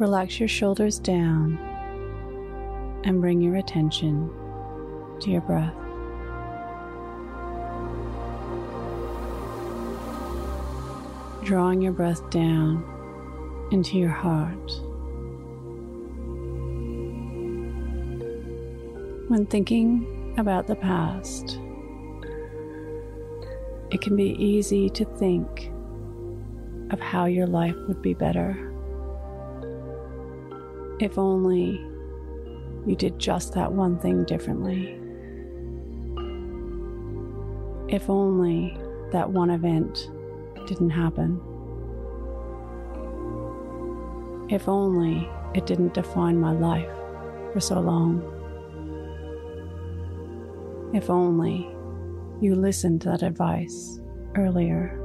Relax your shoulders down and bring your attention to your breath. Drawing your breath down into your heart. When thinking about the past, it can be easy to think of how your life would be better if only you did just that one thing differently. If only that one event didn't happen. If only it didn't define my life for so long. If only you listened to that advice earlier.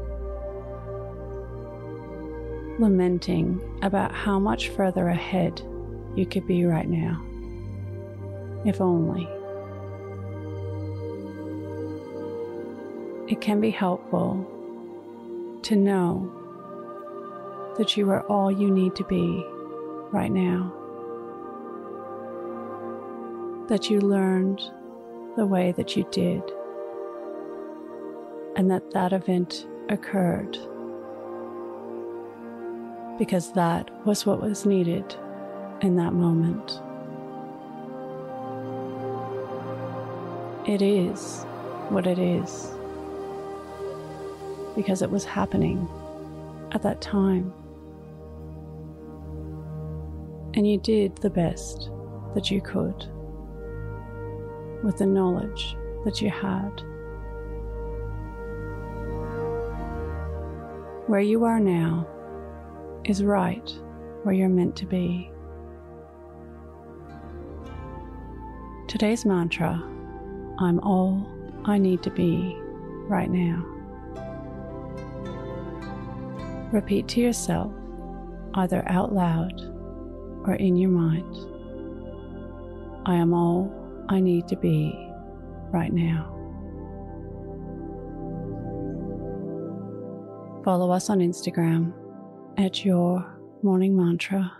Lamenting about how much further ahead you could be right now. If only. It can be helpful to know that you are all you need to be right now. That you learned the way that you did, and that that event occurred because that was what was needed in that moment. It is what it is because it was happening at that time. And you did the best that you could with the knowledge that you had. Where you are now is right where you're meant to be. Today's mantra I'm all I need to be right now. Repeat to yourself, either out loud or in your mind I am all I need to be right now. Follow us on Instagram at Your Morning Mantra